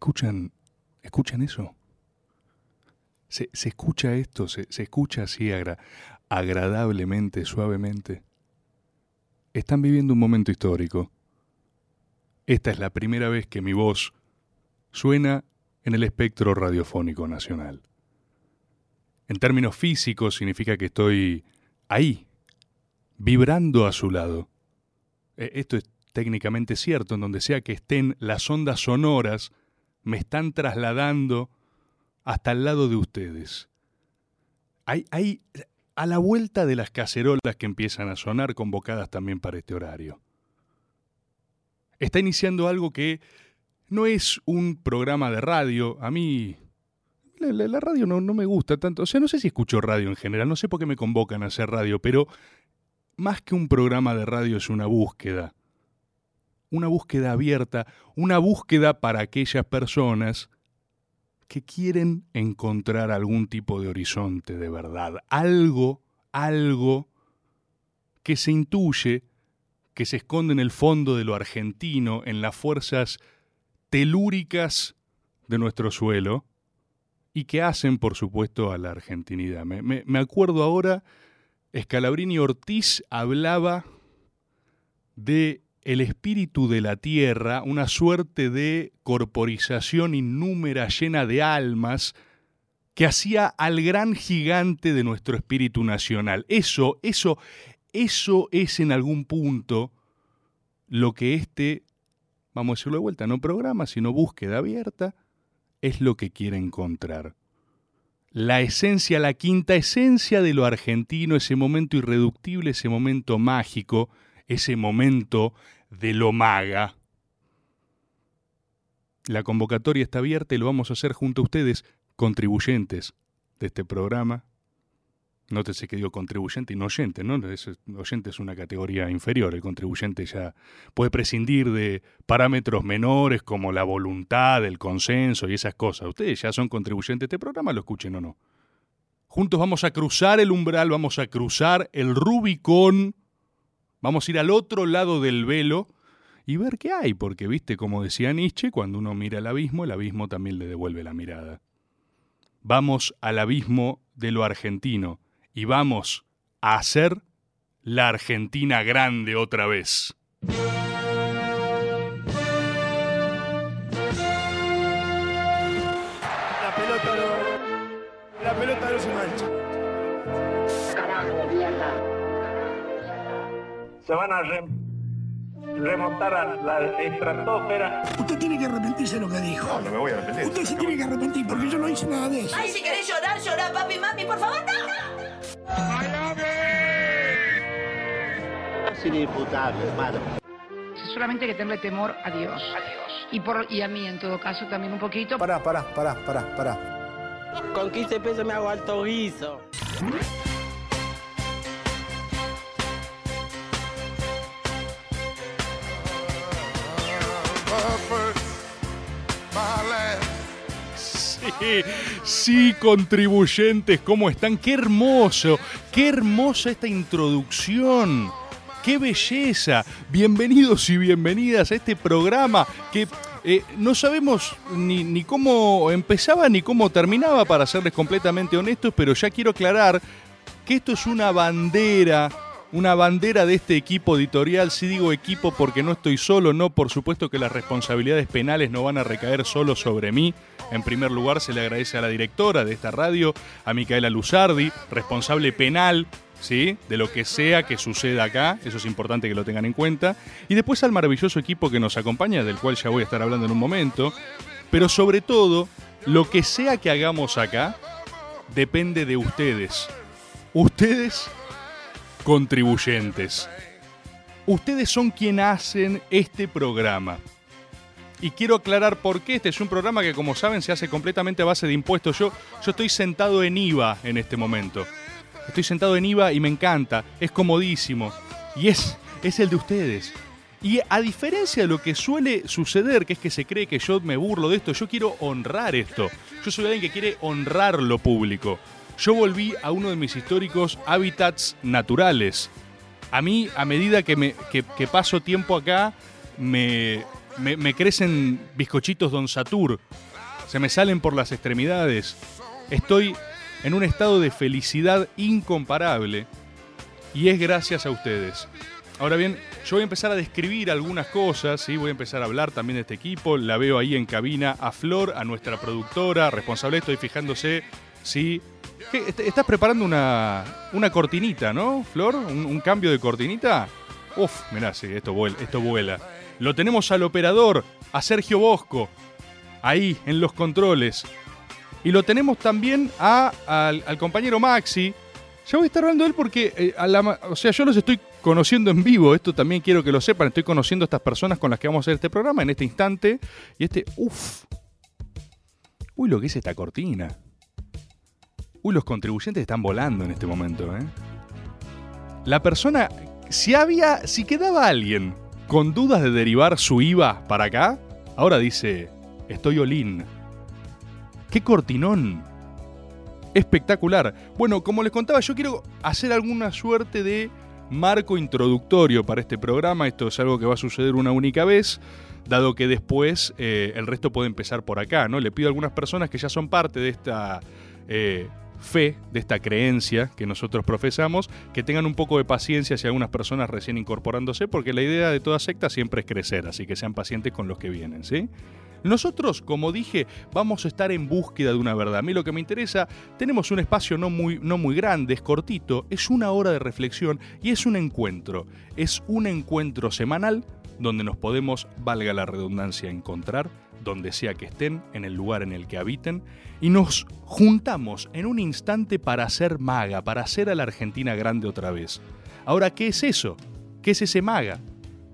¿Escuchan, escuchan eso? ¿Se, se escucha esto? ¿Se, se escucha así agra- agradablemente, suavemente? Están viviendo un momento histórico. Esta es la primera vez que mi voz suena en el espectro radiofónico nacional. En términos físicos significa que estoy ahí, vibrando a su lado. Eh, Esto es técnicamente cierto, en donde sea que estén, las ondas sonoras me están trasladando hasta el lado de ustedes. Hay, hay a la vuelta de las cacerolas que empiezan a sonar convocadas también para este horario. Está iniciando algo que no es un programa de radio. A mí la, radio no, no me gusta tanto. O sea, no sé si escucho radio en general, no sé por qué me convocan a hacer radio, pero más que un programa de radio es una búsqueda. Una búsqueda abierta, una búsqueda para aquellas personas que quieren encontrar algún tipo de horizonte de verdad. Algo, algo que se intuye, que se esconde en el fondo de lo argentino, en las fuerzas telúricas de nuestro suelo y que hacen, por supuesto, a la argentinidad. Me, acuerdo ahora, Scalabrini Ortiz hablaba de el espíritu de la tierra, una suerte de corporización innúmera llena de almas que hacía al gran gigante de nuestro espíritu nacional. Eso, eso, eso es en algún punto lo que este, vamos a decirlo de vuelta, no programa, sino búsqueda abierta, es lo que quiere encontrar. La esencia, la quinta esencia de lo argentino, ese momento irreductible, ese momento mágico, ese momento de lo maga. La convocatoria está abierta y lo vamos a hacer junto a ustedes, contribuyentes de este programa. Nótese que digo contribuyente y no oyente, ¿no? Es- oyente es una categoría inferior, el contribuyente ya puede prescindir de parámetros menores como la voluntad, el consenso y esas cosas. Ustedes ya son contribuyentes de este programa, lo escuchen o no. Juntos vamos a cruzar el umbral, vamos a cruzar el Rubicón, vamos a ir al otro lado del velo y ver qué hay, porque viste, como decía Nietzsche, cuando uno mira al abismo, el abismo también le devuelve la mirada. Vamos al abismo de lo argentino y vamos a hacer la Argentina grande otra vez. La pelota no. La pelota no se mancha. Se van a re- remontar a la estratosfera. Usted tiene que arrepentirse de lo que dijo. No, no me voy a arrepentir. Usted se tiene que arrepentir porque yo no hice nada de eso. Ay, si querés llorar, llorar, papi, mami, por favor, no. Es inimputable, hermano. solamente hay que tenerle temor a Dios. A Dios. Y, por, y a mí, en todo caso, también un poquito. Pará, pará, pará, pará, pará. Con 15 pesos me hago alto guiso. Sí, contribuyentes, ¿cómo están? Qué hermoso, qué hermosa esta introducción. ¡Qué belleza! Bienvenidos y bienvenidas a este programa que eh, no sabemos ni, ni cómo empezaba ni cómo terminaba, para serles completamente honestos, pero ya quiero aclarar que esto es una bandera, una bandera de este equipo editorial. Si digo equipo porque no estoy solo, no, por supuesto que las responsabilidades penales no van a recaer solo sobre mí. En primer lugar, se le agradece a la directora de esta radio, a Micaela Luzardi, responsable penal ¿sí? De lo que sea que suceda acá, eso es importante que lo tengan en cuenta. Y después al maravilloso equipo que nos acompaña, del cual ya voy a estar hablando en un momento. Pero sobre todo, lo que sea que hagamos acá, depende de ustedes. Ustedes, contribuyentes. Ustedes son quienes hacen este programa. Y quiero aclarar por qué. Este es un programa que, como saben, se hace completamente a base de impuestos. Yo, yo estoy sentado en IVA en este momento. Estoy sentado en IVA y me encanta. Es comodísimo. Y es, es el de ustedes. Y a diferencia de lo que suele suceder, que es que se cree que yo me burlo de esto, yo quiero honrar esto. Yo soy alguien que quiere honrar lo público. Yo volví a uno de mis históricos hábitats naturales. A mí, a medida que, paso tiempo acá, me, crecen bizcochitos Don Satur, se me salen por las extremidades. Estoy en un estado de felicidad incomparable y es gracias a ustedes. Ahora bien, yo voy a empezar a describir algunas cosas, ¿sí? voy a empezar a hablar también de este equipo. La veo ahí en cabina a Flor, a nuestra productora, responsable. Estoy fijándose si. ¿Qué? Est- ¿Estás preparando una, una cortinita, no, Flor? ¿Un, cambio de cortinita? Uf, mirá, sí, esto vuela, esto vuela. Lo tenemos al operador, a Sergio Bosco, ahí en los controles. Y lo tenemos también al, compañero Maxi. Ya voy a estar hablando de él porque, eh, o sea, yo los estoy conociendo en vivo. Esto también quiero que lo sepan. Estoy conociendo a estas personas con las que vamos a hacer este programa en este instante. Y este, uff. Uy, lo que es esta cortina. Uy, los contribuyentes están volando en este momento, ¿eh? La persona, si había, si quedaba alguien con dudas de derivar su IVA para acá, ahora dice, estoy olín. ¡Qué cortinón! Espectacular. Bueno, como les contaba, yo quiero hacer alguna suerte de marco introductorio para este programa. Esto es algo que va a suceder una única vez, dado que después eh, el resto puede empezar por acá, ¿no? Le pido a algunas personas que ya son parte de esta eh, fe, de esta creencia que nosotros profesamos, que tengan un poco de paciencia si algunas personas recién incorporándose, porque la idea de toda secta siempre es crecer, así que sean pacientes con los que vienen, ¿sí? Nosotros, como dije, vamos a estar en búsqueda de una verdad. A mí lo que me interesa, tenemos un espacio no muy, no muy grande, es cortito, es una hora de reflexión y es un encuentro. Es un encuentro semanal donde nos podemos, valga la redundancia, encontrar, donde sea que estén, en el lugar en el que habiten, y nos juntamos en un instante para hacer maga, para hacer a la Argentina grande otra vez. Ahora, ¿qué es eso? ¿Qué es ese maga?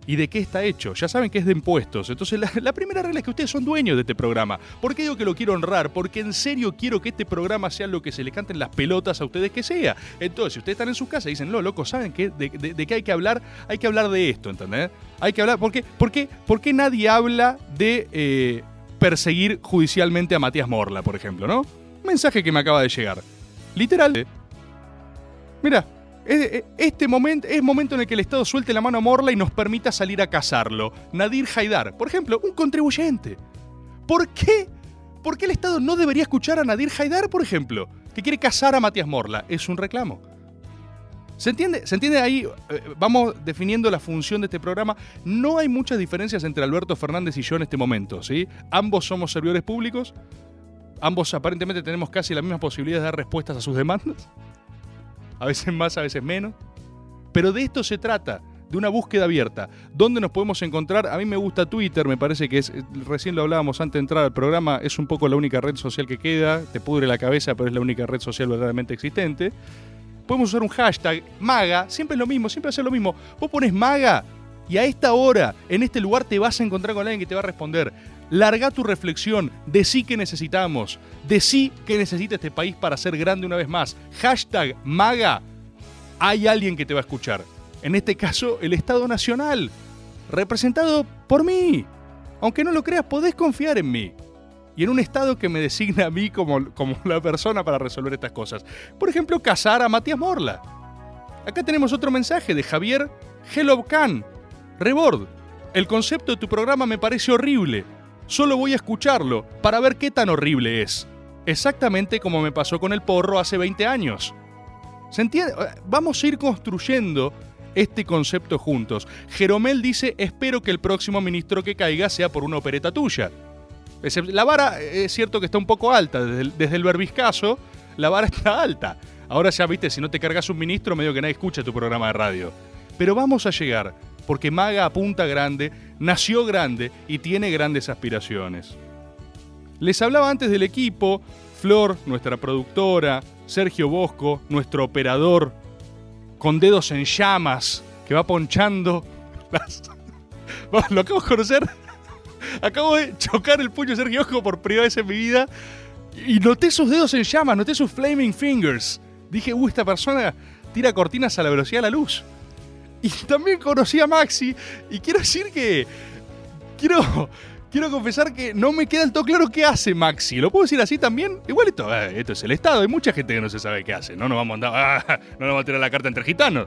¿Y de qué está hecho? Ya saben que es de impuestos. Entonces, la, primera regla es que ustedes son dueños de este programa. ¿Por qué digo que lo quiero honrar? Porque en serio quiero que este programa sea lo que se le canten las pelotas a ustedes que sea. Entonces, si ustedes están en sus casas y dicen, no, loco, ¿saben qué? De, qué hay que hablar? Hay que hablar de esto, ¿entendés? Hay que hablar. ¿Por qué, por nadie habla de eh, perseguir judicialmente a Matías Morla, por ejemplo, ¿no? Mensaje que me acaba de llegar. Literal. Mira, este momento es momento en el que el Estado suelte la mano a Morla y nos permita salir a cazarlo. Nadir Haidar, por ejemplo, un contribuyente. ¿Por qué? ¿Por qué el Estado no debería escuchar a Nadir Haidar, por ejemplo? Que quiere cazar a Matías Morla. Es un reclamo. ¿Se entiende? ¿Se entiende ahí? Eh, vamos definiendo la función de este programa. No hay muchas diferencias entre Alberto Fernández y yo en este momento, ¿sí? Ambos somos servidores públicos. Ambos aparentemente tenemos casi las mismas posibilidades de dar respuestas a sus demandas a veces más, a veces menos. Pero de esto se trata, de una búsqueda abierta. ¿Dónde nos podemos encontrar? A mí me gusta Twitter, me parece que es, recién lo hablábamos antes de entrar al programa, es un poco la única red social que queda, te pudre la cabeza, pero es la única red social verdaderamente existente. Podemos usar un hashtag, maga, siempre es lo mismo, siempre hacer lo mismo. Vos pones maga y a esta hora, en este lugar, te vas a encontrar con alguien que te va a responder. Larga tu reflexión, decí que necesitamos, decí que necesita este país para ser grande una vez más. Hashtag maga, hay alguien que te va a escuchar. En este caso, el Estado Nacional, representado por mí. Aunque no lo creas, podés confiar en mí. Y en un Estado que me designa a mí como, como la persona para resolver estas cosas. Por ejemplo, casar a Matías Morla. Acá tenemos otro mensaje de Javier Hello Khan. Rebord, el concepto de tu programa me parece horrible. Solo voy a escucharlo para ver qué tan horrible es. Exactamente como me pasó con el porro hace 20 años. ¿Se entiende? Vamos a ir construyendo este concepto juntos. Jeromel dice, espero que el próximo ministro que caiga sea por una opereta tuya. La vara es cierto que está un poco alta, desde el, desde el verbiscazo, la vara está alta. Ahora ya viste, si no te cargas un ministro, medio que nadie escucha tu programa de radio. Pero vamos a llegar, porque Maga apunta grande, nació grande y tiene grandes aspiraciones. Les hablaba antes del equipo, Flor, nuestra productora, Sergio Bosco, nuestro operador, con dedos en llamas, que va ponchando las... Bueno, Lo acabo de conocer. Acabo de chocar el puño de Sergio Bosco por primera vez en mi vida y noté sus dedos en llamas, noté sus flaming fingers. Dije, uy, esta persona tira cortinas a la velocidad de la luz. Y también conocí a Maxi y quiero decir que... Quiero, quiero confesar que no me queda del todo claro qué hace Maxi. ¿Lo puedo decir así también? Igual esto, esto es el Estado. Hay mucha gente que no se sabe qué hace. No nos vamos a ah, no nos vamos a tirar la carta entre gitanos.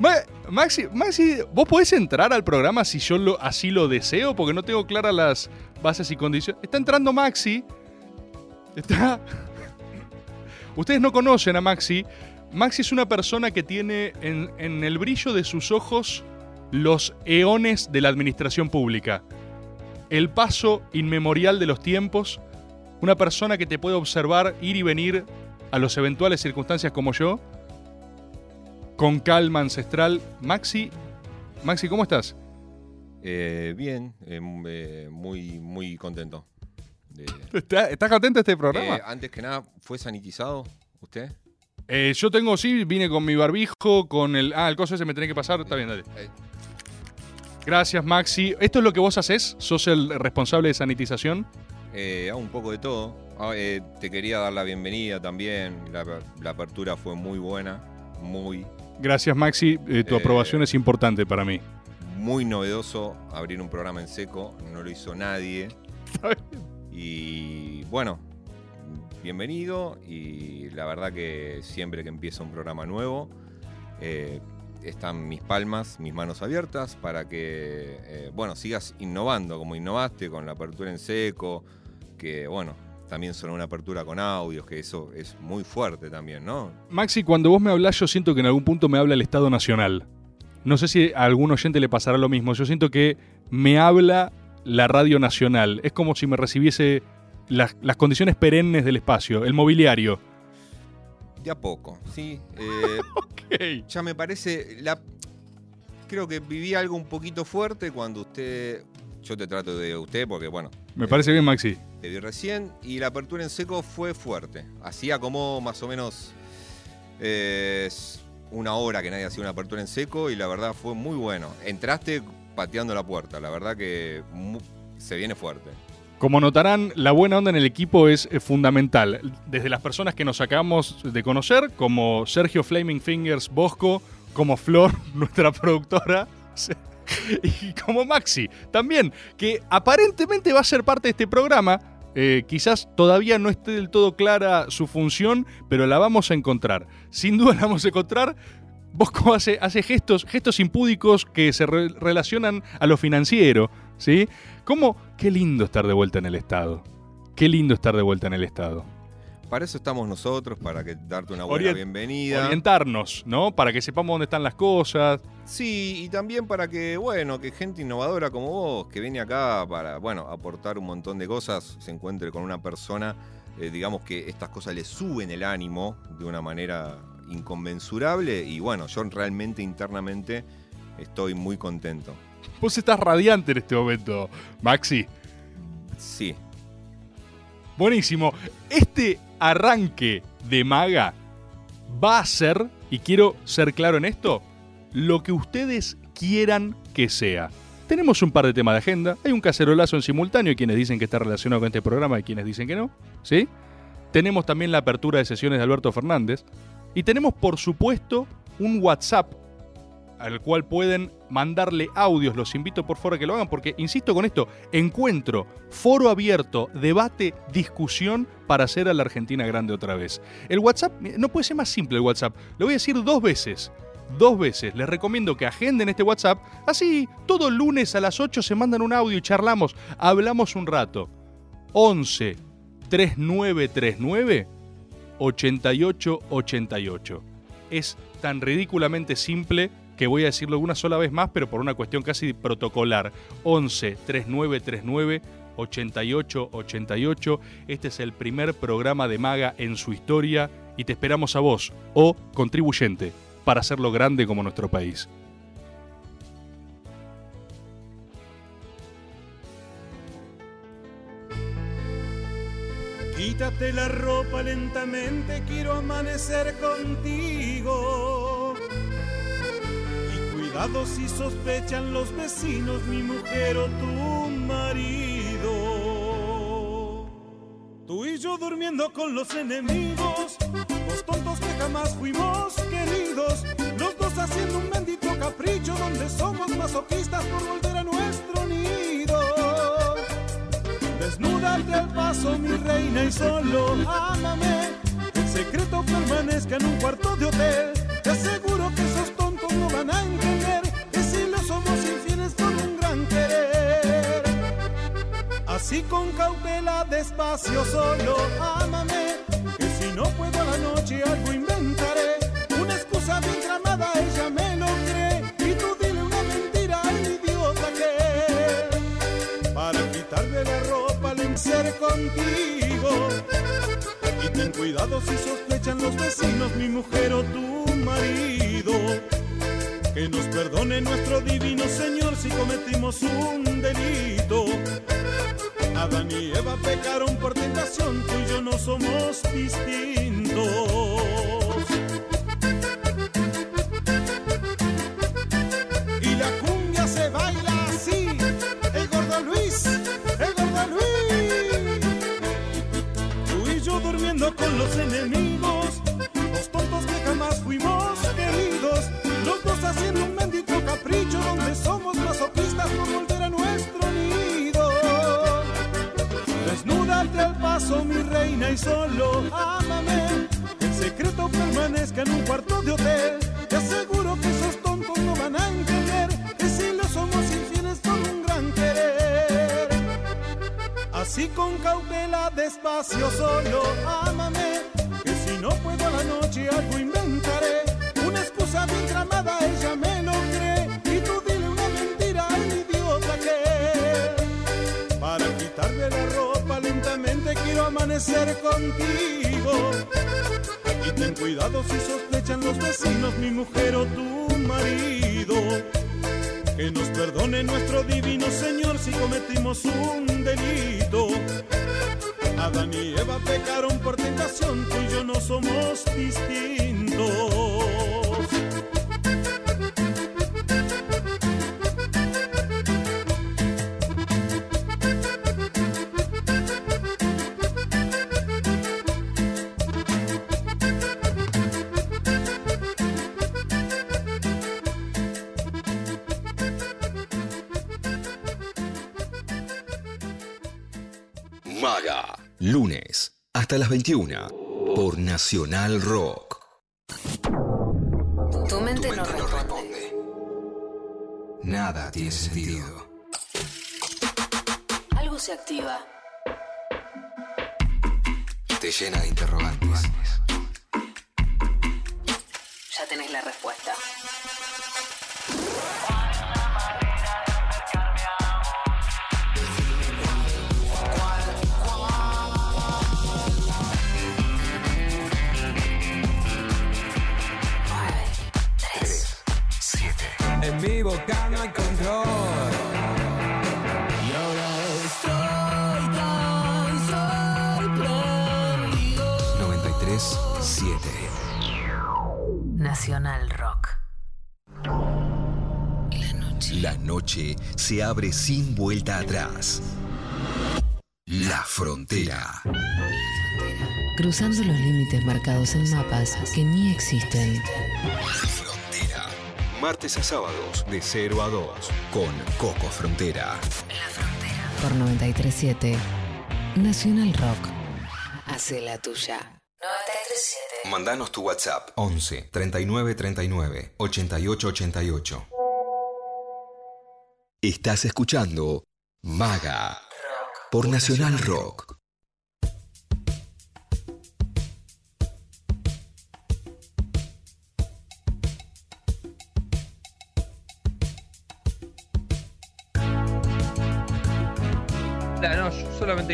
Ma- Maxi, Maxi, ¿vos podés entrar al programa si yo lo, así lo deseo? Porque no tengo claras las bases y condiciones. Está entrando Maxi. Está. Ustedes no conocen a Maxi. Maxi es una persona que tiene en, en el brillo de sus ojos los eones de la administración pública. El paso inmemorial de los tiempos. Una persona que te puede observar ir y venir a las eventuales circunstancias como yo con calma ancestral. Maxi, Maxi, ¿cómo estás? Eh, bien, eh, eh, muy, muy contento. de- ¿Está- ¿Estás contento de este Eh, programa? antes que nada, ¿fue sanitizado usted? Eh, yo tengo, sí, vine con mi barbijo, con el... Ah, el coso ese me tenés que pasar. Está bien, dale. Gracias, Maxi. ¿Esto es lo que vos haces? ¿Sos el responsable de sanitización? eh, hago un poco de todo. Ah, eh, te quería dar la bienvenida también. La, la apertura fue muy buena, muy, Gracias, Maxi. Tu aprobación es importante para mí. muy novedoso abrir un programa en seco. No lo hizo nadie. Está bien. Y bueno, bienvenido. Y la verdad que siempre que empieza un programa nuevo, eh, están mis palmas, mis manos abiertas para que, eh, bueno, sigas innovando como innovaste con la apertura en seco, que bueno, también son una apertura con audios, que eso es muy fuerte también, ¿no? Maxi, cuando vos me hablás, yo siento que en algún punto me habla el Estado Nacional. No sé si a algún oyente le pasará lo mismo. Yo siento que me habla la radio nacional. Es como si me recibiese las, las condiciones perennes del espacio, el mobiliario. De a poco, ¿sí? Eh, Ok. ya me parece, la, creo que viví algo un poquito fuerte cuando usted, yo te trato de usted porque bueno, Me parece bien, Maxi. Te vi recién y la apertura en seco fue fuerte. Hacía como más o menos eh, una hora que nadie hacía una apertura en seco y la verdad fue muy bueno. Entraste pateando la puerta, la verdad que se viene fuerte. Como notarán, la buena onda en el equipo es eh, fundamental. Desde las personas que nos acabamos de conocer, como Sergio Flaming Fingers Bosco, como Flor, nuestra productora, y como Maxi, también, que aparentemente va a ser parte de este programa. Eh, quizás todavía no esté del todo clara su función, pero la vamos a encontrar. Sin duda la vamos a encontrar. Bosco hace, hace gestos, gestos impúdicos que se re- relacionan a lo financiero, ¿sí? ¿Cómo? Qué lindo estar de vuelta en el Estado. Qué lindo estar de vuelta en el Estado. Para eso estamos nosotros, para que darte una buena Orient- bienvenida. Orientarnos, ¿no? Para que sepamos dónde están las cosas. Sí, y también para que, bueno, que gente innovadora como vos, que viene acá para, bueno, aportar un montón de cosas, se encuentre con una persona, eh, digamos que estas cosas le suben el ánimo de una manera inconmensurable y bueno, yo realmente internamente estoy muy contento. Vos estás radiante en este momento, Maxi. Sí, Buenísimo. Este arranque de Maga va a ser, y quiero ser claro en esto, lo que ustedes quieran que sea. Tenemos un par de temas de agenda, hay un cacerolazo en simultáneo, hay quienes dicen que está relacionado con este programa y quienes dicen que no, ¿sí? Tenemos también la apertura de sesiones de Alberto Fernández y tenemos por supuesto un WhatsApp al cual pueden mandarle audios. Los invito por favor a que lo hagan porque, insisto con esto, encuentro, foro abierto, debate, discusión para hacer a la Argentina grande otra vez. El WhatsApp, no puede ser más simple el WhatsApp. Lo voy a decir dos veces. Dos veces. Les recomiendo que agenden este WhatsApp. Así, todo lunes a las 8 se mandan un audio y charlamos. Hablamos un rato. 11 3939 8888. Es tan ridículamente simple que voy a decirlo una sola vez más, pero por una cuestión casi protocolar. 11 3939 8888. Este es el primer programa de Maga en su historia y te esperamos a vos, o contribuyente, para hacerlo grande como nuestro país. Quítate la ropa lentamente, quiero amanecer contigo. Y cuidado si sospechan los vecinos, mi mujer o tu marido. Tú y yo durmiendo con los enemigos, los tontos que jamás fuimos queridos, los dos haciendo un bendito capricho donde somos masoquistas por volver a nuestro Desnúdate al paso, mi reina, y solo ámame. El secreto permanezca en un cuarto de hotel. Te aseguro que esos tontos no van a entender que si lo somos infieles con un gran querer. Así con cautela, despacio, solo ámame. Y si no puedo a la noche, algo inventaré. Una excusa bien tramada, ella ser contigo. Y ten cuidado si sospechan los vecinos, mi mujer o tu marido. Que nos perdone nuestro divino Señor si cometimos un delito. Adán y Eva pecaron por tentación, tú y yo no somos distintos. Durmiendo con los enemigos, los tontos que jamás fuimos queridos, los dos haciendo un bendito capricho donde somos masoquistas por volver a nuestro nido. Desnúdate al paso, mi reina, y solo ámame. El secreto permanezca en un cuarto de hotel. Te aseguro Así con cautela, despacio, solo ámame. Que si no puedo a la noche algo inventaré. Una excusa bien tramada, ella me lo cree. Y tú dile una mentira al idiota que Para quitarle la ropa lentamente quiero amanecer contigo. Y ten cuidado si sospechan los vecinos, mi mujer o tu marido. Que nos perdone nuestro divino Señor si cometimos un delito. Adán y Eva pecaron por tentación, tú y yo no somos distintos. Hasta las 21 por Nacional Rock. Tu mente no responde. Nada tiene sentido. Algo se activa. Te llena de interrogantes. Ya tenés la respuesta. No hay control. Y ahora estoy tan sorprendido. 93.7 Nacional Rock. La noche se abre sin vuelta atrás. La frontera. Cruzando los límites marcados en mapas que ni existen. Frontera. Martes a sábados de 0 a 2 con Coco Frontera. Por 937 Nacional Rock. Hace la tuya. 937. Mandanos tu WhatsApp 11 39 39 88 88. Estás escuchando Maga por Nacional Rock.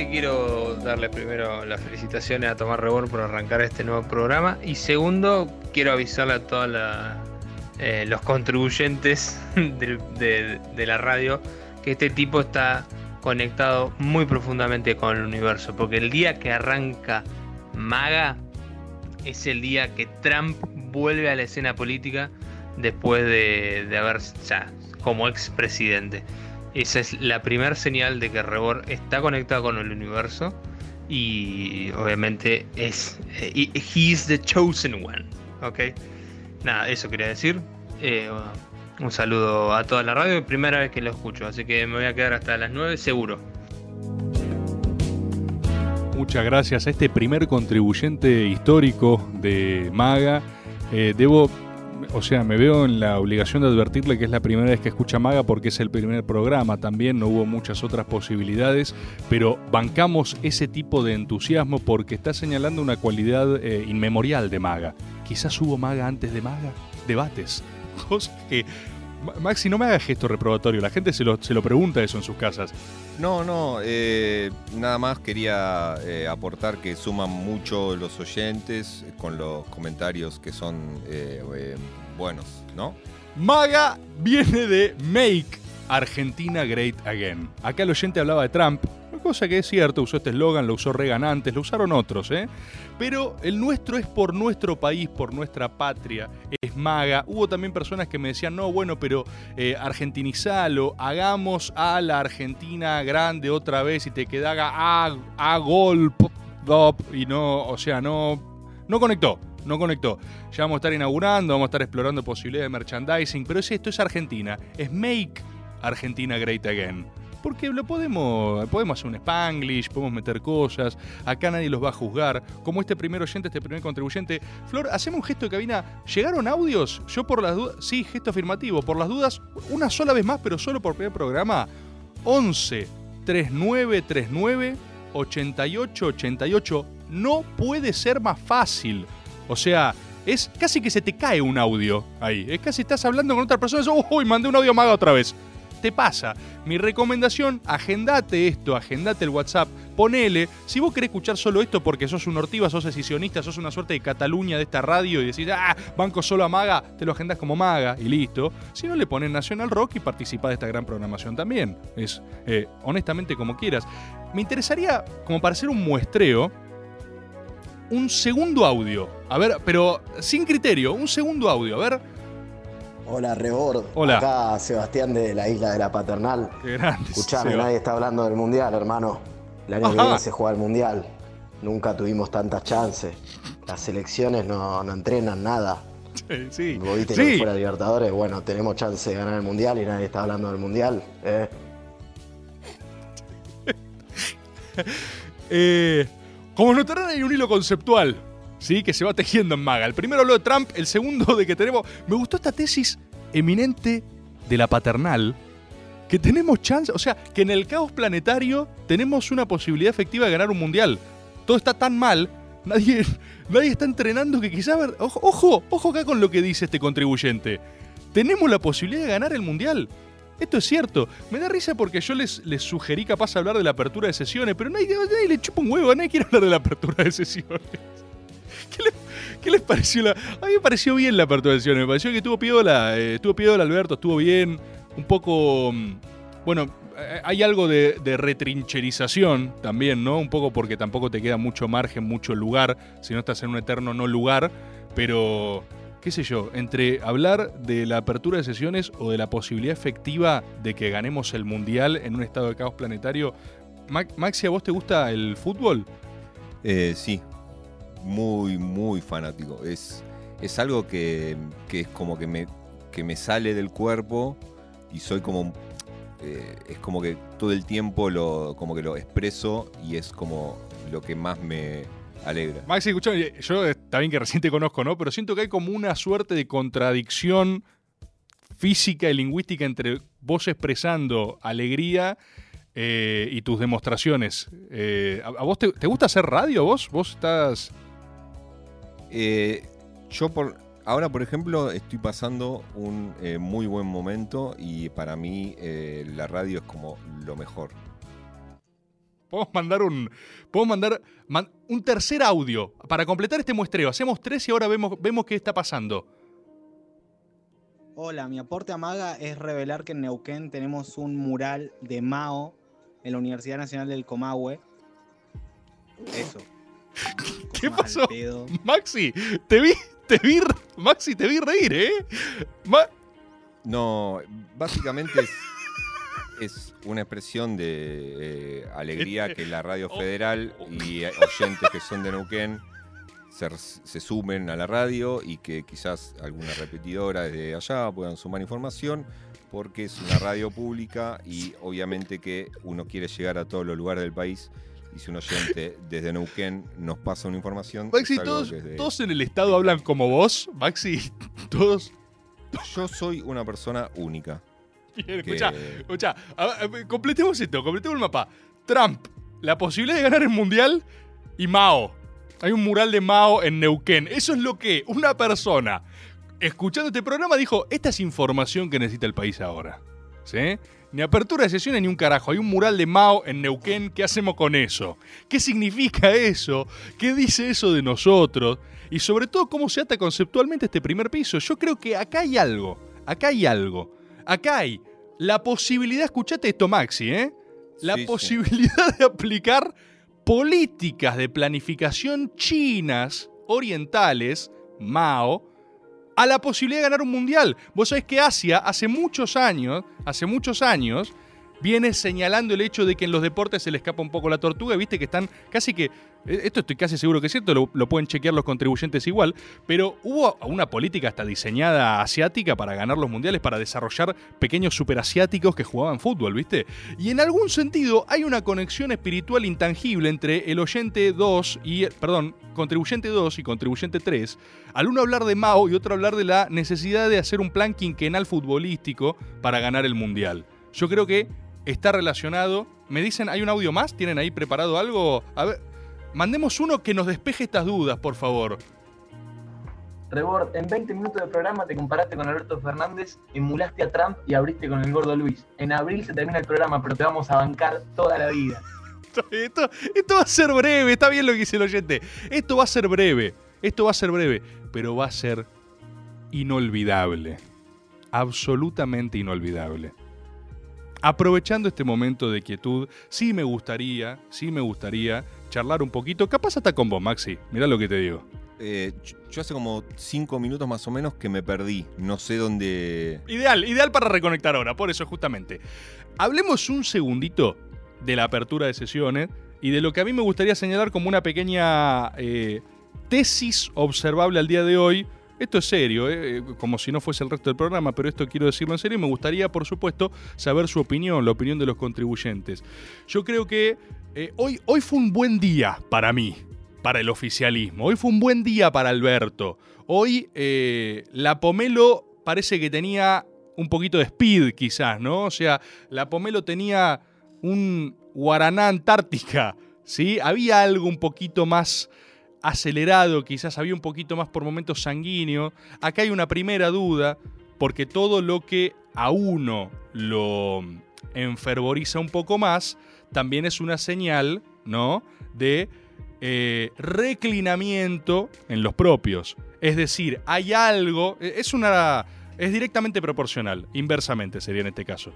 Quiero darle primero las felicitaciones a Tomás Rebor por arrancar este nuevo programa y segundo quiero avisarle a todos los contribuyentes de la radio que este tipo está conectado muy profundamente con el universo porque el día que arranca Maga es el día que Trump vuelve a la escena política después de, de haber ya como expresidente. Esa es la primera señal de que Rebor está conectado con el universo y obviamente es eh, he is the chosen one, ¿ok? Nada, eso quería decir. Eh, un saludo a toda la radio, primera vez que lo escucho, así que me voy a quedar hasta las 9 seguro. Muchas gracias a este primer contribuyente histórico de Maga. Eh, debo o sea, me veo en la obligación de advertirle que es la primera vez que escucha Maga porque es el primer programa también, no hubo muchas otras posibilidades, pero bancamos ese tipo de entusiasmo porque está señalando una cualidad eh, inmemorial de Maga. Quizás hubo Maga antes de Maga, debates, cosas que... Ma- Maxi, no me haga gesto reprobatorio, la gente se lo, se lo pregunta eso en sus casas. No, no, eh, nada más quería eh, aportar que suman mucho los oyentes con los comentarios que son eh, buenos, ¿no? Maga viene de Make Argentina Great Again. Acá el oyente hablaba de Trump, cosa que es cierto, usó este eslogan, lo usó Reagan antes, lo usaron otros, ¿eh? Pero el nuestro es por nuestro país, por nuestra patria, es Maga. Hubo también personas que me decían, no, bueno, pero eh, argentinizalo, hagamos a la Argentina grande otra vez y te queda a, a y no, o sea, no, no conectó, no conectó. Ya vamos a estar inaugurando, vamos a estar explorando posibilidades de merchandising, pero es esto, es Argentina, es Make Argentina Great Again. Porque lo podemos, podemos hacer un spanglish, podemos meter cosas, acá nadie los va a juzgar. Como este primer oyente, este primer contribuyente. Flor, hacemos un gesto de cabina. ¿Llegaron audios? Yo por las dudas, sí, gesto afirmativo. Por las dudas, una sola vez más, pero solo por primer programa. 11 3939 8888. No puede ser más fácil. O sea, es casi que se te cae un audio ahí. Es casi estás hablando con otra persona y dices, uy, mandé un audio maga otra vez. Te pasa. Mi recomendación, agendate esto, agendate el WhatsApp, ponele. Si vos querés escuchar solo esto porque sos un ortiva, sos decisionista, sos una suerte de Cataluña de esta radio y decís, ah, banco solo a Maga, te lo agendás como Maga y listo. Si no, le pones Nacional Rock y participás de esta gran programación también. Es eh, honestamente como quieras. Me interesaría, como para hacer un muestreo, un segundo audio. A ver, pero sin criterio, un segundo audio. A ver. Hola, Rebord. Hola. Acá Sebastián de la isla de la Paternal. Qué grande. Escuchame, Seba. nadie está hablando del Mundial, hermano. El año que viene se juega el Mundial. Nunca tuvimos tantas chances. Las selecciones no, no entrenan nada. Sí, sí. Vos viste que Sí. fue la Libertadores. Bueno, tenemos chance de ganar el Mundial y nadie está hablando del Mundial. ¿eh? Eh, como notarán, hay un hilo conceptual, ¿sí? Que se va tejiendo en Maga. El primero habló de Trump, el segundo de que tenemos. Me gustó esta tesis eminente de la paternal. Que tenemos chance, o sea, que en el caos planetario tenemos una posibilidad efectiva de ganar un mundial. Todo está tan mal, nadie, nadie está entrenando que quizás. Ojo, ojo, ojo acá con lo que dice este contribuyente. Tenemos la posibilidad de ganar el mundial. Esto es cierto. Me da risa porque yo les, les sugerí capaz hablar de la apertura de sesiones, pero nadie, nadie le chupa un huevo, nadie quiere hablar de la apertura de sesiones. ¿Qué qué les pareció la.? A mí me pareció bien la sesiones, me pareció que estuvo piola, eh, estuvo piola Alberto, estuvo bien, un poco. mm, Bueno, eh, hay algo de, retrincherización también, ¿no? Un poco porque tampoco te queda mucho margen, mucho lugar, si no estás en un eterno no lugar, pero qué sé yo, entre hablar de la apertura de sesiones o de la posibilidad efectiva de que ganemos el Mundial en un estado de caos planetario. Ma- Maxi, ¿a vos te gusta el fútbol? Eh, sí, muy, muy fanático. Es, es algo que, que es como que me, que me sale del cuerpo y soy como... eh, es como que todo el tiempo lo, como que lo expreso y es como lo que más me alegra. Maxi, escuchame, yo está bien que recién te conozco, ¿no? Pero siento que hay como una suerte de contradicción física y lingüística entre vos expresando alegría eh, y tus demostraciones. Eh, ¿A, a vos te, te gusta hacer radio? ¿Vos? ¿Vos estás...? Eh, yo por ahora, por ejemplo, estoy pasando un eh, muy buen momento y para mí eh, la radio es como lo mejor. Podemos mandar un. Podemos mandar man- un tercer audio para completar este muestreo. Hacemos tres y ahora vemos, vemos qué está pasando. Hola, mi aporte a Maga es revelar que en Neuquén tenemos un mural de Mao en la Universidad Nacional del Comahue. Eso. ¿Qué pasó? Maxi, te vi, te vi, Maxi, te vi reír, ¿eh? Ma- No, básicamente es, es una expresión de eh, alegría que la Radio Federal y eh, oyentes que son de Neuquén se, se sumen a la radio y que quizás alguna repetidora desde allá puedan sumar información porque es una radio pública y obviamente que uno quiere llegar a todos los lugares del país Y si un oyente desde Neuquén nos pasa una información. Maxi, todos, todos en el estado hablan como vos, Maxi. Todos. Yo soy una persona única. Bien, Que- escucha, escucha. Completemos esto, completemos el mapa. Trump, la posibilidad de ganar el mundial y Mao. Hay un mural de Mao en Neuquén. Eso es lo que una persona, escuchando este programa, dijo: Esta es información que necesita el país ahora. ¿Sí? Ni apertura de sesiones ni un carajo. Hay un mural de Mao en Neuquén. ¿Qué hacemos con eso? ¿Qué significa eso? ¿Qué dice eso de nosotros? Y sobre todo, ¿cómo se ata conceptualmente este primer piso? Yo creo que acá hay algo. Acá hay algo. Acá hay la posibilidad, escuchate esto, Maxi, ¿eh? La Sí, sí. posibilidad de aplicar políticas de planificación chinas, orientales, Mao, a la posibilidad de ganar un mundial. Vos sabés que Asia hace muchos años, hace muchos años, viene señalando el hecho de que en los deportes se le escapa un poco la tortuga, viste que están casi que, esto estoy casi seguro que es cierto, lo, lo pueden chequear los contribuyentes igual, pero hubo una política hasta diseñada asiática para ganar los mundiales, para desarrollar pequeños superasiáticos que jugaban fútbol, viste. Y en algún sentido hay una conexión espiritual intangible entre el oyente 2 y, perdón, contribuyente 2 y contribuyente 3, al uno hablar de Mao y otro hablar de la necesidad de hacer un plan quinquenal futbolístico para ganar el mundial. Yo creo que está relacionado. Me dicen, ¿hay un audio más? ¿Tienen ahí preparado algo? A ver, mandemos uno que nos despeje estas dudas, por favor. Rebord, en 20 minutos de programa te comparaste con Alberto Fernández, emulaste a Trump y abriste con el gordo Luis. En abril se termina el programa, pero te vamos a bancar toda la vida. Esto, esto va a ser breve, está bien lo que dice el oyente. Esto va a ser breve, esto va a ser breve, pero va a ser inolvidable. Absolutamente inolvidable. Aprovechando este momento de quietud, sí me gustaría, sí me gustaría charlar un poquito, capaz hasta con vos, Maxi. Mirá lo que te digo. Eh, yo- hace como cinco minutos más o menos que me perdí. No sé dónde. Ideal, ideal para reconectar ahora, por eso justamente. Hablemos un segundito de la apertura de sesiones y de lo que a mí me gustaría señalar como una pequeña eh, tesis observable al día de hoy. Esto es serio, eh, como si no fuese el resto del programa, pero esto quiero decirlo en serio y me gustaría, por supuesto, saber su opinión, la opinión de los contribuyentes. Yo creo que eh, hoy, hoy fue un buen día para mí, para el oficialismo. Hoy fue un buen día para Alberto. Hoy eh, la Pomelo parece que tenía un poquito de speed, quizás, ¿no? O sea, la Pomelo tenía un Guaraná Antártica, ¿sí? Había algo un poquito más acelerado, quizás había un poquito más por momentos sanguíneo. Acá hay una primera duda, porque todo lo que a uno lo enfervoriza un poco más, también es una señal, ¿no? De eh, reclinamiento en los propios. Es decir, hay algo, eh, es una, es directamente proporcional, inversamente sería en este caso.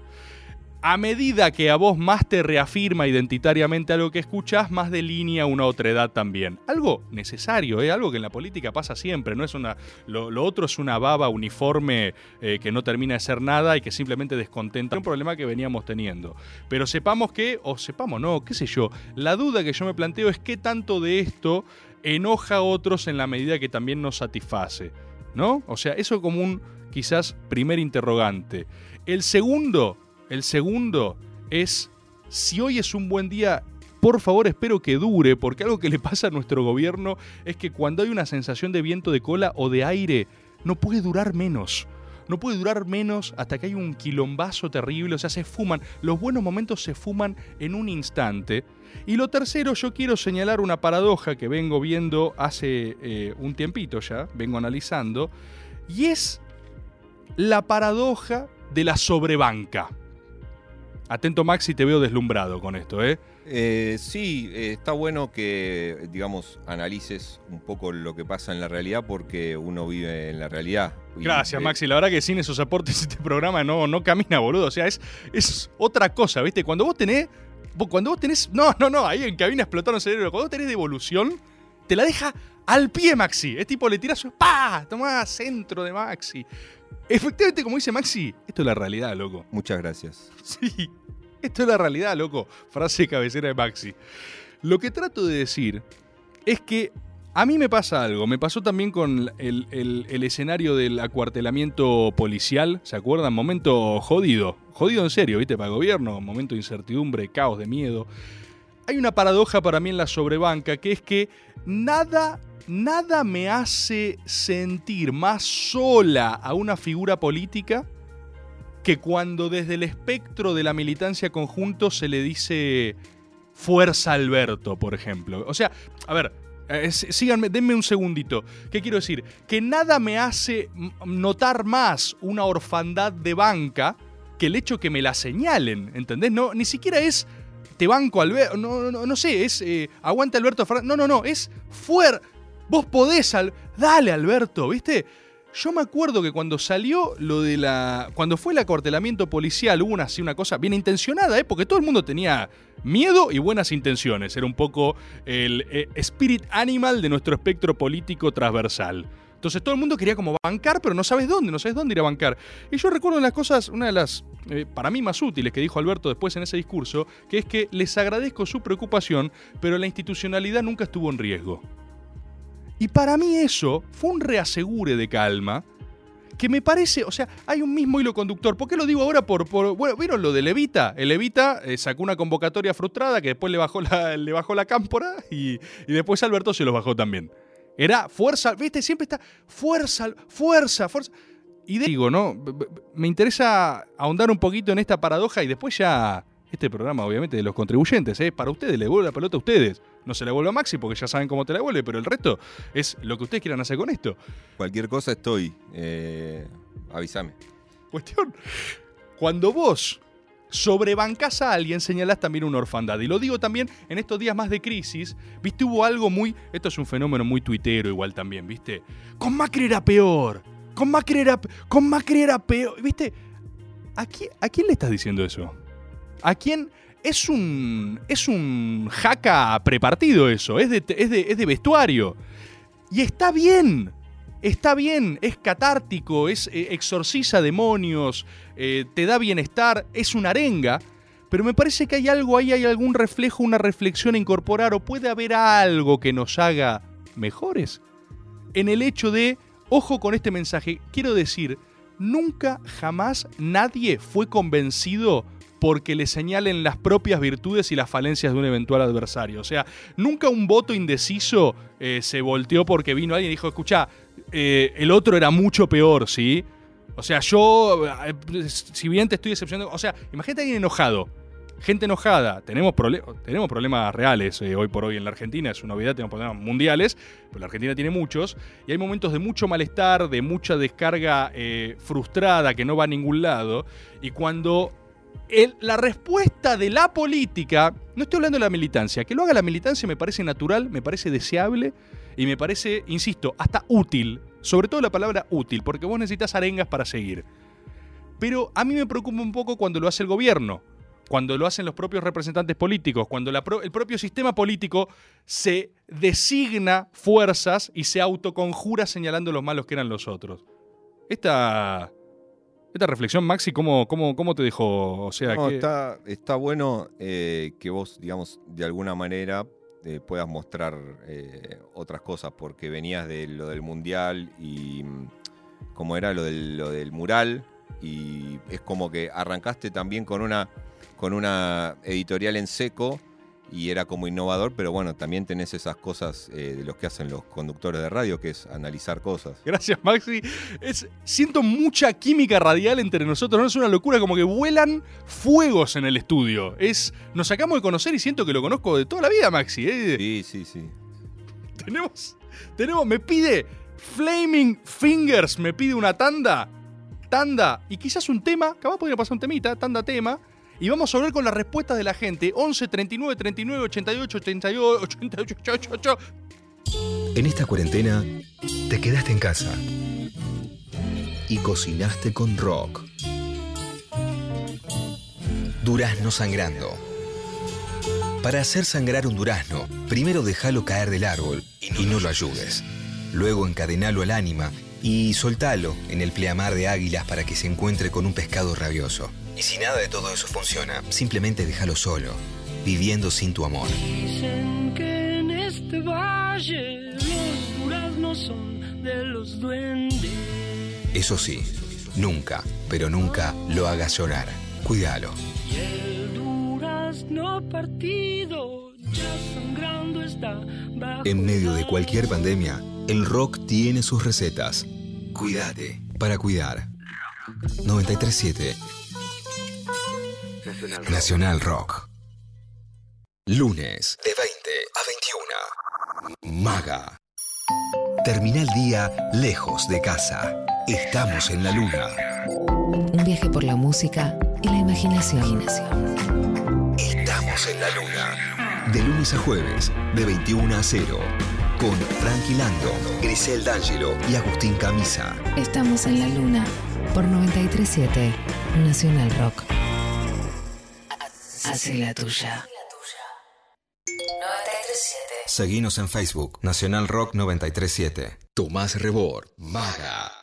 A medida que a vos más te reafirma identitariamente algo que escuchás, más delinea una otra edad también. Algo necesario, ¿eh? algo que en la política pasa siempre. No es una, lo, otro es una baba uniforme eh, que no termina de ser nada y que simplemente descontenta un problema que veníamos teniendo. Pero sepamos que, o sepamos no, qué sé yo, la duda que yo me planteo es qué tanto de esto enoja a otros en la medida que también nos satisface. ¿No? O sea, eso como un quizás primer interrogante. El segundo, el segundo es si hoy es un buen día, por favor espero que dure, porque algo que le pasa a nuestro gobierno es que cuando hay una sensación de viento de cola o de aire, no puede durar menos. No puede durar menos hasta que hay un quilombazo terrible, o sea, se fuman. Los buenos momentos se fuman en un instante. Y lo tercero, yo quiero señalar una paradoja que vengo viendo hace eh, un tiempito ya, vengo analizando, y es la paradoja de la sobrebanca. Atento Maxi, te veo deslumbrado con esto, ¿eh? Eh, sí, eh, está bueno que, digamos, analices un poco lo que pasa en la realidad porque uno vive en la realidad. Gracias, Maxi. La verdad que sin esos aportes este programa no, no camina, boludo. O sea, es, es otra cosa, ¿viste? Cuando vos tenés. vos- Cuando vos tenés. No, no, no. Ahí en cabina explotaron el cerebro. Cuando vos tenés devolución, te la deja al pie, Maxi. Es tipo, le tirás. ¡Pa! Tomá centro de Maxi. Efectivamente, como dice Maxi, esto es la realidad, loco. Muchas gracias. Sí, esto es la realidad, loco. Frase cabecera de Maxi. Lo que trato de decir es que a mí me pasa algo. Me pasó también con el, el- el escenario del acuartelamiento policial. ¿Se acuerdan? Momento jodido. Jodido en serio, ¿viste? Para el gobierno. Momento de incertidumbre, caos, de miedo. hay una paradoja para mí en la sobrebanca, que es que nada, nada me hace sentir más sola a una figura política que cuando desde el espectro de la militancia conjunto se le dice Fuerza Alberto, por ejemplo. O sea, a ver, eh, sí- síganme, denme un segundito. ¿Qué quiero decir? Que nada me hace notar más una orfandad de banca que el hecho que me la señalen, ¿entendés? No, ni siquiera es te banco Alberto, no, no, no sé, es eh, aguanta Alberto Fernández. No, no, no, es fuera. Vos podés, Al- dale Alberto, ¿viste? Yo me acuerdo que cuando salió lo de la. Cuando fue el acortelamiento policial, hubo una, así una cosa bien intencionada, ¿eh? Porque todo el mundo tenía miedo y buenas intenciones. Era un poco el eh, spirit animal de nuestro espectro político transversal. Entonces todo el mundo quería como bancar, pero no sabes dónde, no sabes dónde ir a bancar. Y yo recuerdo las cosas, una de las, eh, para mí más útiles que dijo Alberto después en ese discurso, que es que les agradezco su preocupación, pero la institucionalidad nunca estuvo en riesgo. Y para mí eso fue un reasegure de calma que me parece, o sea, hay un mismo hilo conductor. ¿Por qué lo digo ahora? Por, bueno, ¿vieron lo de Levita? El Levita eh, sacó una convocatoria frustrada que después le bajó la, le bajó la cámpora y, y después Alberto se los bajó también. Era fuerza, ¿viste? Siempre está fuerza, fuerza, fuerza. Y digo, ¿no? Me interesa ahondar un poquito en esta paradoja y después ya este programa, obviamente, de los contribuyentes, es para ustedes, le devuelvo la pelota a ustedes. No se la devuelvo a Maxi porque ya saben cómo te la devuelve, pero el resto es lo que ustedes quieran hacer con esto. Cualquier cosa estoy. Eh, avísame. Cuestión. Cuando vos sobrebancás a alguien, señalás también una orfandad. Y lo digo también en estos días más de crisis. ¿Viste? Hubo algo muy. Esto es un fenómeno muy tuitero, igual también, ¿viste? Con Macri era peor. Con Macri era, con Macri era peor. ¿Viste? ¿A quién, ¿A quién le estás diciendo eso? ¿A quién? Es un. Es un jaca prepartido eso. Es de, es de, es de vestuario. Y está bien. Está bien, es catártico, es eh, exorciza demonios, eh, te da bienestar, es una arenga, pero me parece que hay algo ahí, hay algún reflejo, una reflexión a incorporar, o puede haber algo que nos haga mejores. En el hecho de, ojo con este mensaje, quiero decir, nunca jamás nadie fue convencido porque le señalen las propias virtudes y las falencias de un eventual adversario. O sea, nunca un voto indeciso eh, se volteó porque vino alguien y dijo, escucha, eh, el otro era mucho peor, ¿sí? O sea, yo, eh, si bien te estoy decepcionando, o sea, imagínate a alguien enojado, gente enojada, tenemos, tenemos problemas reales hoy por hoy en la Argentina, es una novedad, tenemos problemas mundiales, pero la Argentina tiene muchos, y hay momentos de mucho malestar, de mucha descarga frustrada que no va a ningún lado, y cuando la respuesta de la política, no estoy hablando de la militancia, que lo haga la militancia me parece natural, me parece deseable y me parece, insisto, hasta útil, sobre todo la palabra útil, porque vos necesitas arengas para seguir. Pero a mí me preocupa un poco cuando lo hace el gobierno, cuando lo hacen los propios representantes políticos, cuando el propio sistema político se designa fuerzas y se autoconjura señalando los malos que eran los otros. Esta, esta reflexión, Maxi, ¿cómo, cómo, cómo te dejó? O sea, No, que- está, está bueno eh, que vos, digamos, de alguna manera eh, puedas mostrar eh, otras cosas, porque venías de lo del mundial y mm, como era lo del, lo del mural, y es como que arrancaste también con una, con una editorial en seco y era como innovador, pero bueno, también tenés esas cosas eh, de los que hacen los conductores de radio, que es analizar cosas. Gracias, Maxi. Es, siento mucha química radial entre nosotros. No es una locura, como que vuelan fuegos en el estudio. Es, nos acabamos de conocer y siento que lo conozco de toda la vida, Maxi. ¿eh? Sí, sí, sí. Tenemos, tenemos, me pide Flaming Fingers, me pide una tanda, tanda y quizás un tema. Capaz podría pasar un temita, tanda tema. Y vamos a hablar con las respuestas de la gente. 11 39 39 88 88 88 88. En esta cuarentena, te quedaste en casa y cocinaste con rock. Durazno sangrando. Para hacer sangrar un durazno, primero déjalo caer del árbol y no lo ayudes. Luego encadenalo al ánima y soltalo en el pleamar de águilas para que se encuentre con un pescado rabioso. Y si nada de todo eso funciona, simplemente déjalo solo, viviendo sin tu amor. Dicen que en este valle los duraznos son de los duendes. Eso sí, nunca, pero nunca lo hagas llorar. Cuídalo. Y el durazno partido sangrando está En medio de cualquier pandemia, el rock tiene sus recetas. Cuídate para cuidar. 937 Nacional Rock. Lunes de 20 a 21. Maga. Termina el día lejos de casa. Estamos en la luna. Un viaje por la música y la imaginación. Estamos en la luna. De lunes a jueves, de 21 a 0. Con Frankie Lando, Grisel D'Angelo y Agustín Camisa. Estamos en la luna por 937 Nacional Rock. Hace la tuya. 937. Seguinos en Facebook, Nacional Rock 937. Tomás Rebord, Maga.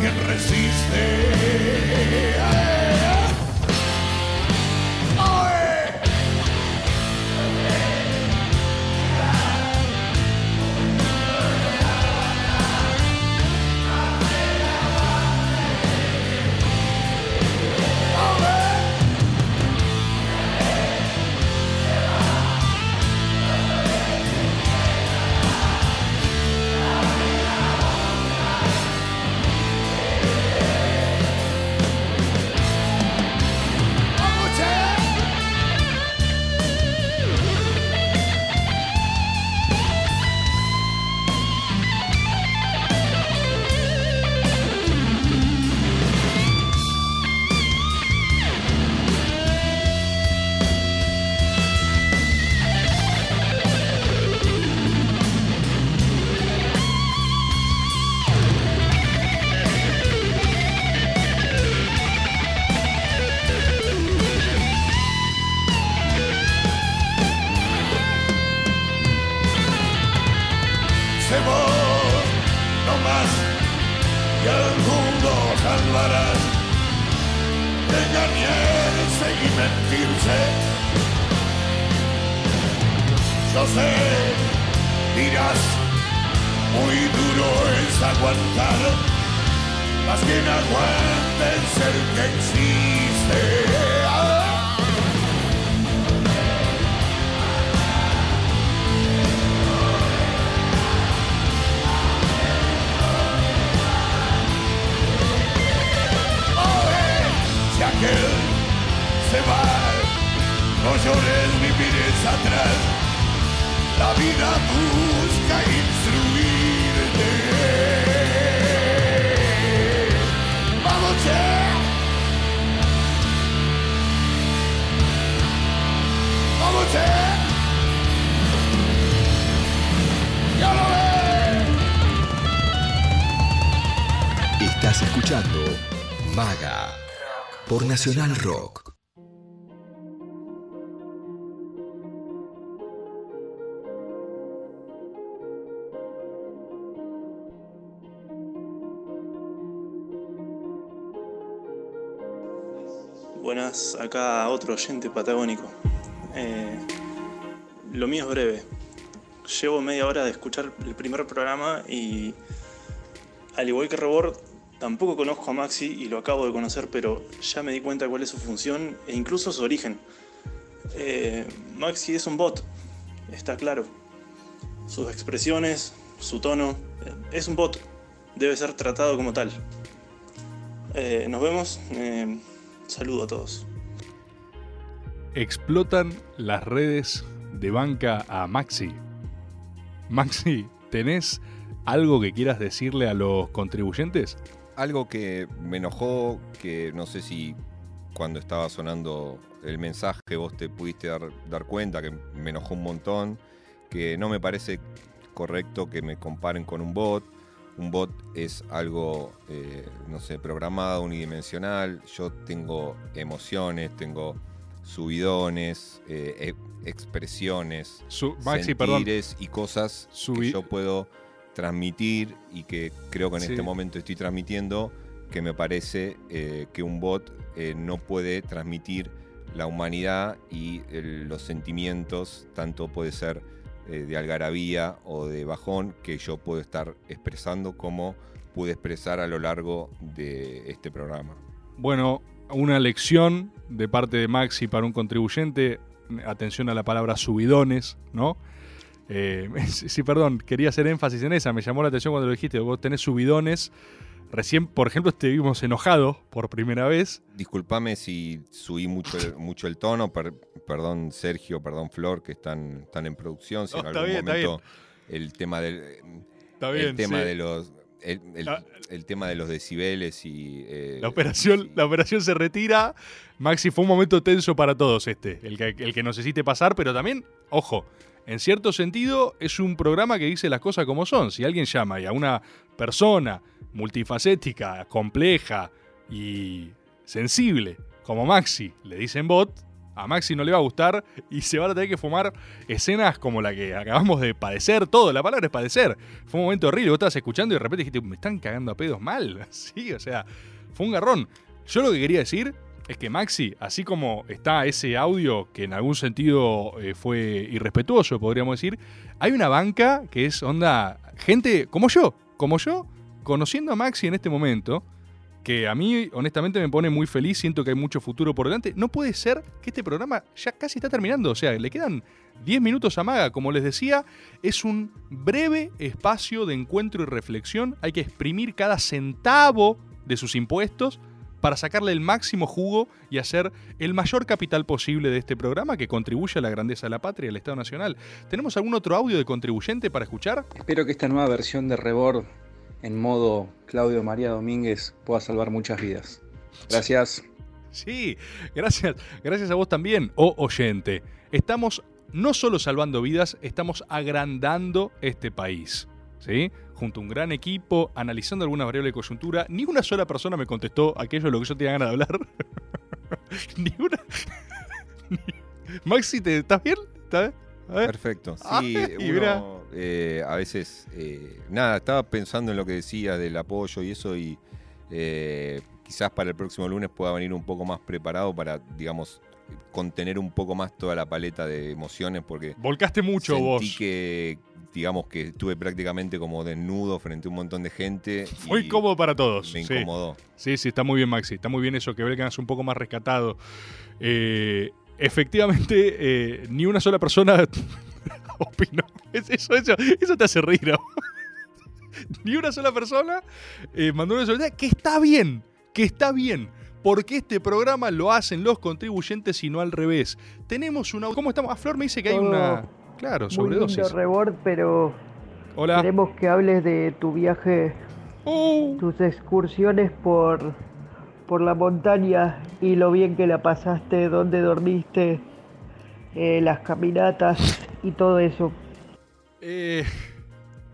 Quien resiste. Vida busca instruirte. Vamos, che. Vamos, che. Ya lo ves. Estás escuchando Maga por Nacional Rock. Buenas, acá otro oyente patagónico. Eh, lo mío es breve. Llevo media hora de escuchar el primer programa y al igual que Rebord, tampoco conozco a Maxi y lo acabo de conocer, pero ya me di cuenta cuál es su función e incluso su origen. Eh, Maxi es un bot, está claro. Sus expresiones, su tono, es un bot, debe ser tratado como tal. Eh, nos vemos, saludo a todos. Explotan las redes de banca a Maxi. Maxi, ¿tenés algo que quieras decirle a los contribuyentes? Algo que me enojó, que no sé si cuando estaba sonando el mensaje vos te pudiste dar, cuenta, que me enojó un montón, que no me parece correcto que me comparen con un bot. Un bot es algo, eh, no sé, programado, unidimensional. Yo tengo emociones, tengo subidones, eh, e- expresiones, Su- Maxi, perdón. sentires y cosas Subi- que yo puedo transmitir y que creo que en Sí. este momento estoy transmitiendo, que me parece eh, que un bot eh, no puede transmitir la humanidad y el- los sentimientos, tanto puede ser de algarabía o de bajón, que yo puedo estar expresando como pude expresar a lo largo de este programa. Bueno, una lección de parte de Maxi para un contribuyente. Atención a la palabra subidones, ¿no? Eh, sí, perdón, quería hacer énfasis en esa. Me llamó la atención cuando lo dijiste. Vos tenés subidones. Recién, por ejemplo, te vimos enojado por primera vez. Disculpame si subí mucho, el- mucho el tono, per- perdón Sergio, perdón Flor, que están, están en producción, si No, en algún bien, momento el tema del Está el bien, tema sí. de los el, el- el tema de los decibeles y eh, La operación, la operación se retira. Maxi, fue un momento tenso para todos este, el que, el que necesite pasar, pero también, ojo, en cierto sentido es un programa que dice las cosas como son. Si alguien llama y a una persona multifacética, compleja y sensible como Maxi le dicen bot, a Maxi no le va a gustar y se van a tener que fumar escenas como la que acabamos de padecer todo. La palabra es padecer. Fue un momento horrible. Vos estabas escuchando y de repente dijiste, me están cagando a pedos mal. Sí, o sea, fue un garrón. Yo lo que quería decir es que Maxi, así como está ese audio que en algún sentido eh, fue irrespetuoso, podríamos decir, hay una banca que es onda, gente como yo, como yo, conociendo a Maxi en este momento, que a mí honestamente me pone muy feliz, siento que hay mucho futuro por delante. No puede ser que este programa ya casi está terminando, o sea, le quedan 10 minutos a Maga, como les decía, es un breve espacio de encuentro y reflexión, hay que exprimir cada centavo de sus impuestos para sacarle el máximo jugo y hacer el mayor capital posible de este programa que contribuye a la grandeza de la patria al Estado Nacional. ¿Tenemos algún otro audio de contribuyente para escuchar? Espero que esta nueva versión de Rebord en modo Claudio María Domínguez pueda salvar muchas vidas. Gracias. Sí, gracias, gracias a vos también, oh oyente. Estamos no solo salvando vidas, estamos agrandando este país. ¿Sí? Junto a un gran equipo, analizando alguna variable de coyuntura, ni una sola persona me contestó aquello de lo que yo tenía ganas de hablar. ni una. Maxi, ¿te, ¿estás bien? ¿Estás bien? Perfecto. Sí, uno eh, a veces, eh, nada, estaba pensando en lo que decía del apoyo y eso y eh, quizás para el próximo lunes pueda venir un poco más preparado para, digamos, contener un poco más toda la paleta de emociones porque Volcaste mucho sentí vos. que, digamos, que estuve prácticamente como desnudo frente a un montón de gente. Muy y cómodo para todos. Me sí. incomodó. Sí, sí, está muy bien, Maxi. Está muy bien eso, que Belgan es un poco más rescatado. Eh, efectivamente, eh, ni una sola persona opinó. Es- Eso, eso, eso te hace reír. ¿no? ni una sola persona eh, mandó una solicitud que está bien, que está bien. Porque este programa lo hacen los contribuyentes y no al revés. Tenemos una. ¿Cómo estamos? A Flor me dice que hay una. Claro, Muy sobredosis. Rebord, pero Hola. queremos que hables de tu viaje, Oh. tus excursiones por, por la montaña y lo bien que la pasaste, dónde dormiste, eh, las caminatas y todo eso. Eh,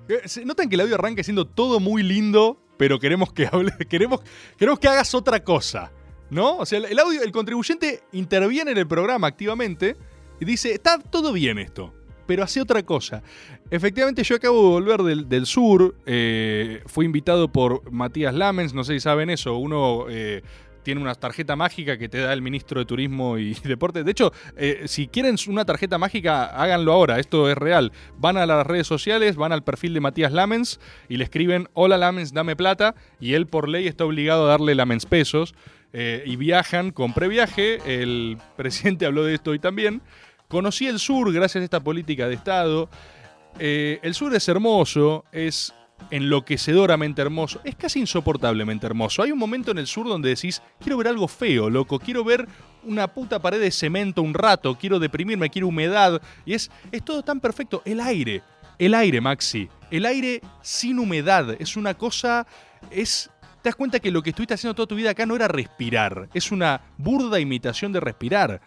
eh, que el audio arranca siendo todo muy lindo, pero queremos que hable, queremos, queremos que hagas otra cosa. ¿No? O sea, el audio, el contribuyente interviene en el programa activamente y dice, está todo bien esto, pero hace otra cosa. Efectivamente, yo acabo de volver del, sur, eh, fui invitado por Matías Lamens, no sé si saben eso, uno eh, tiene una tarjeta mágica que te da el ministro de Turismo y Deporte. De hecho, eh, si quieren una tarjeta mágica, háganlo ahora, esto es real. Van a las redes sociales, van al perfil de Matías Lamens y le escriben, hola Lamens, dame plata, y él por ley está obligado a darle Lamens pesos. y viajan con previaje, el presidente habló de esto hoy también. Conocí el sur gracias a esta política de Estado. Eh, el sur es hermoso, es enloquecedoramente hermoso, es casi insoportablemente hermoso. Hay un momento en el sur donde decís, quiero ver algo feo, loco, quiero ver una puta pared de cemento un rato, quiero deprimirme, quiero humedad. Y es, es todo tan perfecto. El aire, el aire, Maxi, el aire sin humedad, es una cosa, es... Te das cuenta que lo que estuviste haciendo toda tu vida acá no era respirar, es una burda imitación de respirar.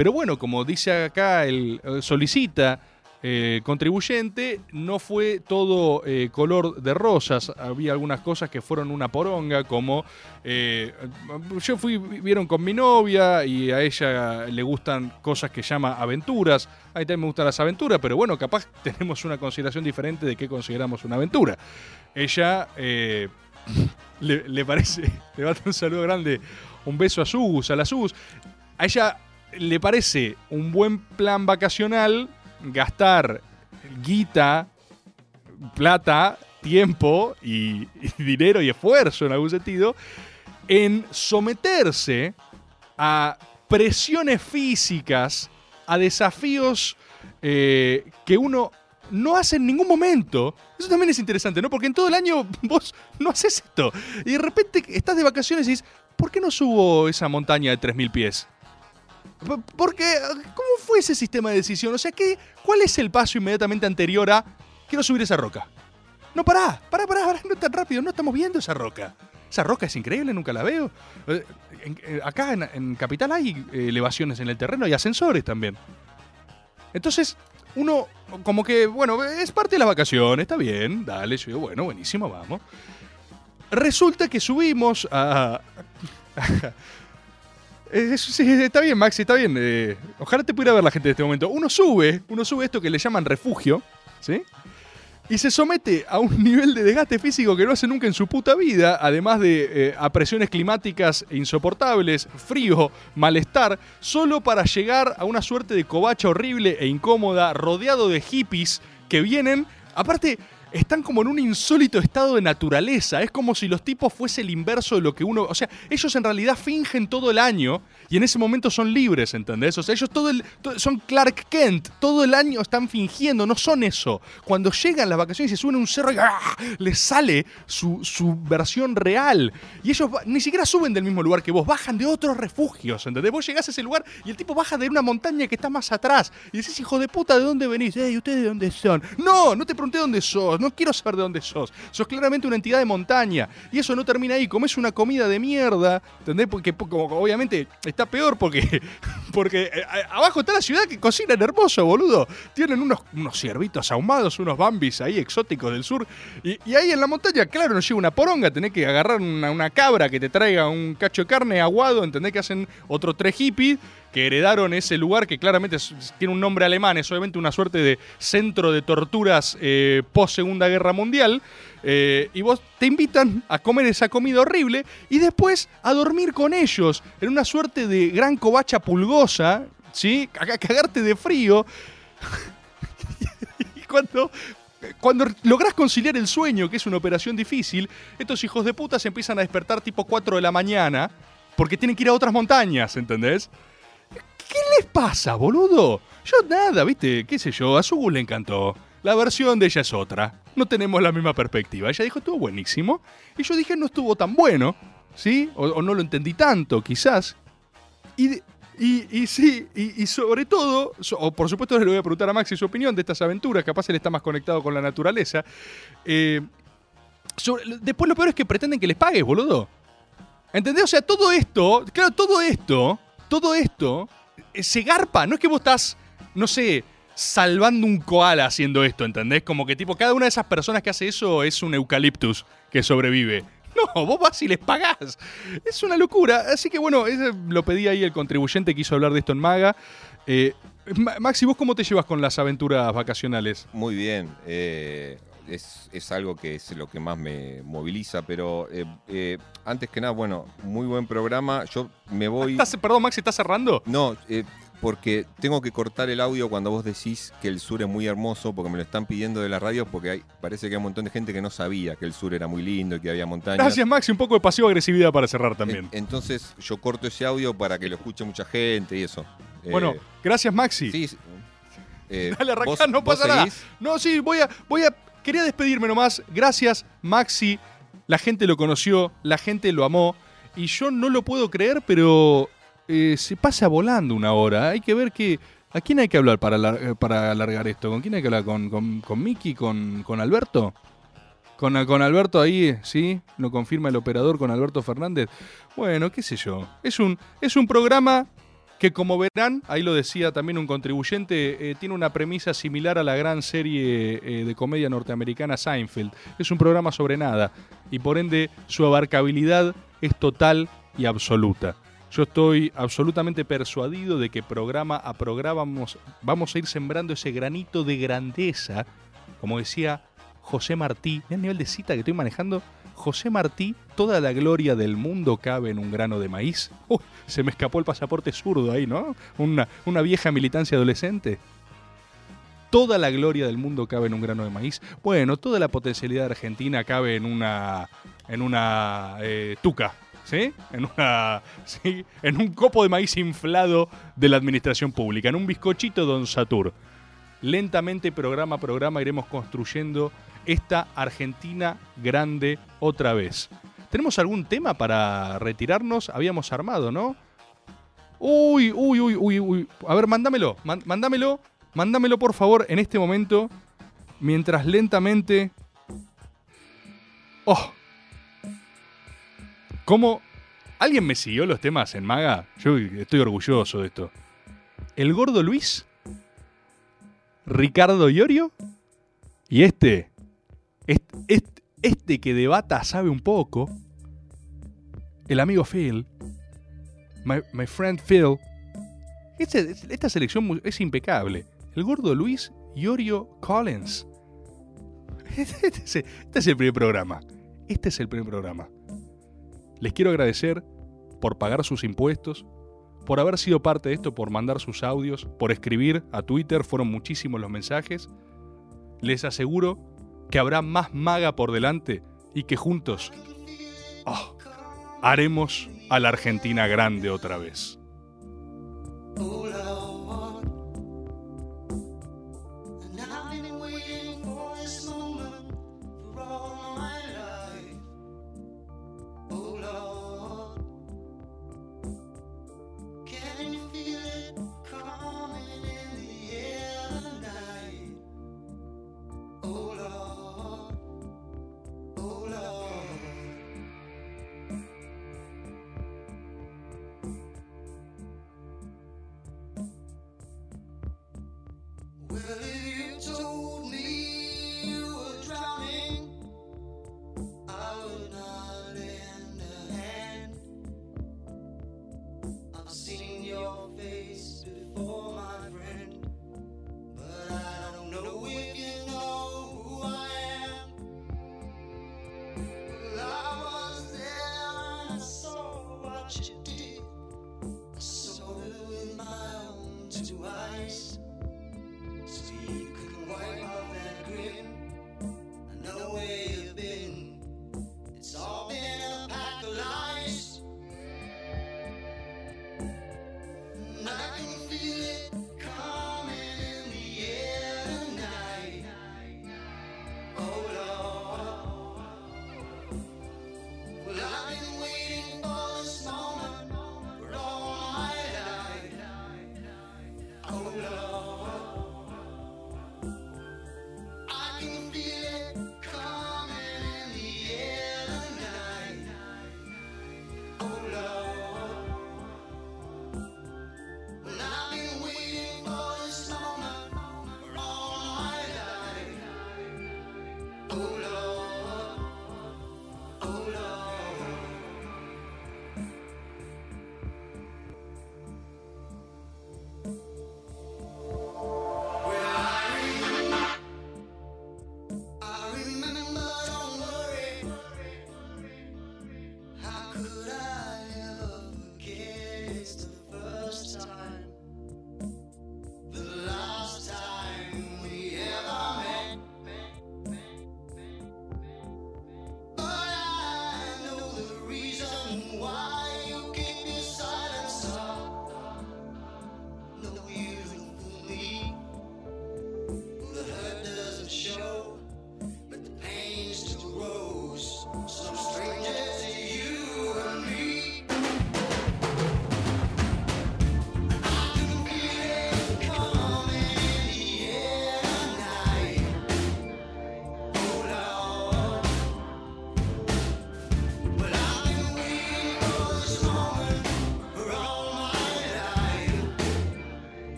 Pero bueno, como dice acá el eh, solicita, eh, contribuyente, no fue todo eh, color de rosas. Había algunas cosas que fueron una poronga, como yo fui, vieron con mi novia y a ella le gustan cosas que llama aventuras. A mí también me gustan las aventuras, pero bueno, capaz tenemos una consideración diferente de qué consideramos una aventura. Ella le, le parece, le mando un saludo grande, un beso a Sus, a la Sus. A ella le parece un buen plan vacacional gastar guita, plata, tiempo y, dinero y esfuerzo en algún sentido en someterse a presiones físicas, a desafíos eh, que uno no hace en ningún momento. Eso también es interesante, ¿no? Porque en todo el año vos no haces esto. Y de repente estás de vacaciones y dices, ¿por qué no subo esa montaña de 3.000 pies? Porque, ¿cómo fue ese sistema de decisión? O sea, ¿qué, ¿cuál es el paso inmediatamente anterior a quiero subir esa roca? No, pará, pará, pará, pará, no tan rápido, no estamos viendo esa roca. Esa roca es increíble, nunca la veo. Eh, eh, acá en, Capital hay eh, elevaciones en el terreno y ascensores también. Entonces, uno, como que, bueno, es parte de las vacaciones, está bien, dale, yo bueno, buenísimo, vamos. Resulta que subimos a. Eh, sí, está bien, Maxi, está bien. eh, ojalá te pudiera ver la gente de este momento. Uno sube, uno sube esto que le llaman refugio, ¿sí? Y se somete a un nivel de desgaste físico que no hace nunca en su puta vida, además de eh, a presiones climáticas insoportables, frío, malestar, solo para llegar a una suerte de covacha horrible e incómoda, rodeado de hippies que vienen. Aparte, están como en un insólito estado de naturaleza. Es como si los tipos fuese el inverso de lo que uno. O sea, ellos en realidad fingen todo el año y en ese momento son libres, ¿entendés? O sea, ellos todo el. son Clark Kent. Todo el año están fingiendo, no son eso. Cuando llegan las vacaciones y se suben a un cerro y ¡ah! les sale su, su versión real. Y ellos ni siquiera suben del mismo lugar que vos, bajan de otros refugios, ¿entendés? Vos llegás a ese lugar y el tipo baja de una montaña que está más atrás. Y decís, hijo de puta, ¿de dónde venís? Ey, ¿ustedes de dónde son? No, no te pregunté dónde sos, no quiero saber de dónde sos. Sos claramente una entidad de montaña. Y eso no termina ahí, comes una comida de mierda, ¿entendés? Porque obviamente está peor porque, porque eh, abajo está la ciudad que cocinan hermoso, boludo. Tienen unos, unos ciervitos ahumados, unos bambis ahí exóticos del sur. Y, ahí en la montaña, claro, nos llega una poronga, tenés que agarrar una, una cabra que te traiga un cacho de carne aguado, ¿entendés? Que hacen otros tres hippies que heredaron ese lugar que claramente tiene un nombre alemán, es obviamente una suerte de centro de torturas eh, post Segunda Guerra Mundial. eh, y vos te invitan a comer esa comida horrible y después a dormir con ellos en una suerte de gran covacha pulgosa, ¿sí? A, a cagarte de frío. y cuando, cuando lográs conciliar el sueño, que es una operación difícil, estos hijos de puta se empiezan a despertar tipo 4 de la mañana porque tienen que ir a otras montañas, ¿entendés? ¿Qué les pasa, boludo? Yo nada, ¿viste? ¿Qué sé yo? A Sugu le encantó. La versión de ella es otra. No tenemos la misma perspectiva. Ella dijo, estuvo buenísimo. Y yo dije, no estuvo tan bueno. ¿Sí? O, no lo entendí tanto, quizás. Y, y, sí, y, sobre todo, o por supuesto le voy a preguntar a Maxi su opinión de estas aventuras, capaz él está más conectado con la naturaleza. Eh, después lo peor es que pretenden que les pagues, boludo. ¿Entendés? O sea, todo esto, claro, todo esto, todo esto, se garpa. No es que vos estás, no sé, salvando un koala haciendo esto, ¿entendés? Como que tipo, cada una de esas personas que hace eso es un eucaliptus que sobrevive. No, vos vas y les pagás. Es una locura. Así que bueno, lo pedí ahí el contribuyente que quiso hablar de esto en Maga. Eh, Ma- Maxi, ¿vos cómo te llevas con las aventuras vacacionales? Muy bien. eh, es, es algo que es lo que más me moviliza, pero eh, eh, antes que nada, bueno, muy buen programa. Yo me voy. ¿Estás- perdón, Maxi, ¿estás cerrando? No, eh, porque tengo que cortar el audio cuando vos decís que el sur es muy hermoso, porque me lo están pidiendo de la radio, porque hay, parece que hay un montón de gente que no sabía que el sur era muy lindo y que había montañas. Gracias, Maxi. Un poco de pasivo-agresividad para cerrar también. En- entonces yo corto ese audio para que lo escuche mucha gente y eso. Bueno, gracias, Maxi. sí. Eh, Dale, arrancá, ¿vos- no pasa nada. No, sí, voy a, voy a. Quería despedirme nomás. Gracias, Maxi. La gente lo conoció, la gente lo amó. Y yo no lo puedo creer, pero eh, se pasa volando una hora. Hay que ver que. ¿A quién hay que hablar para, eh, para alargar esto? ¿Con quién hay que hablar? ¿Con, con, con Miki? ¿Con, con Alberto? Con, con Alberto ahí, ¿sí? Lo confirma el operador con Alberto Fernández. Bueno, qué sé yo. Es un, es un programa que como verán, ahí lo decía también un contribuyente, eh, tiene una premisa similar a la gran serie eh, de comedia norteamericana Seinfeld. Es un programa sobre nada y por ende su abarcabilidad es total y absoluta. Yo estoy absolutamente persuadido de que programa a programa vamos, a ir sembrando ese granito de grandeza, como decía José Martí, ¿Ven el nivel de cita que estoy manejando? José Martí, toda la gloria del mundo cabe en un grano de maíz. Uy, se me escapó el pasaporte zurdo ahí, ¿no? Una, vieja militancia adolescente. Toda la gloria del mundo cabe en un grano de maíz. Bueno, toda la potencialidad Argentina cabe en una, en una eh, tuca, ¿sí? En una, ¿sí? En un copo de maíz inflado de la administración pública, en un bizcochito Don Satur. Lentamente, programa a programa, iremos construyendo esta Argentina grande otra vez. ¿Tenemos algún tema para retirarnos? Habíamos armado, ¿no? Uy, uy, uy, uy, uy. A ver, mándamelo, mándamelo, mándamelo por favor en este momento, mientras lentamente... ¡Oh! ¿Cómo? ¿Alguien me siguió los temas en Maga? Yo estoy orgulloso de esto. ¿El gordo Luis? ¿Ricardo Iorio? Y este, este, este, que debata sabe un poco, el amigo Phil, my, my friend Phil, esta selección es impecable. El gordo Luis Iorio Collins. Este es, este es el primer programa. Este es el primer programa. Les quiero agradecer por pagar sus impuestos, por haber sido parte de esto, por mandar sus audios, por escribir a Twitter, fueron muchísimos los mensajes. Les aseguro que habrá más maga por delante y que juntos oh, haremos a la Argentina grande otra vez.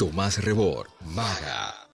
Tomás Rebord, Maga.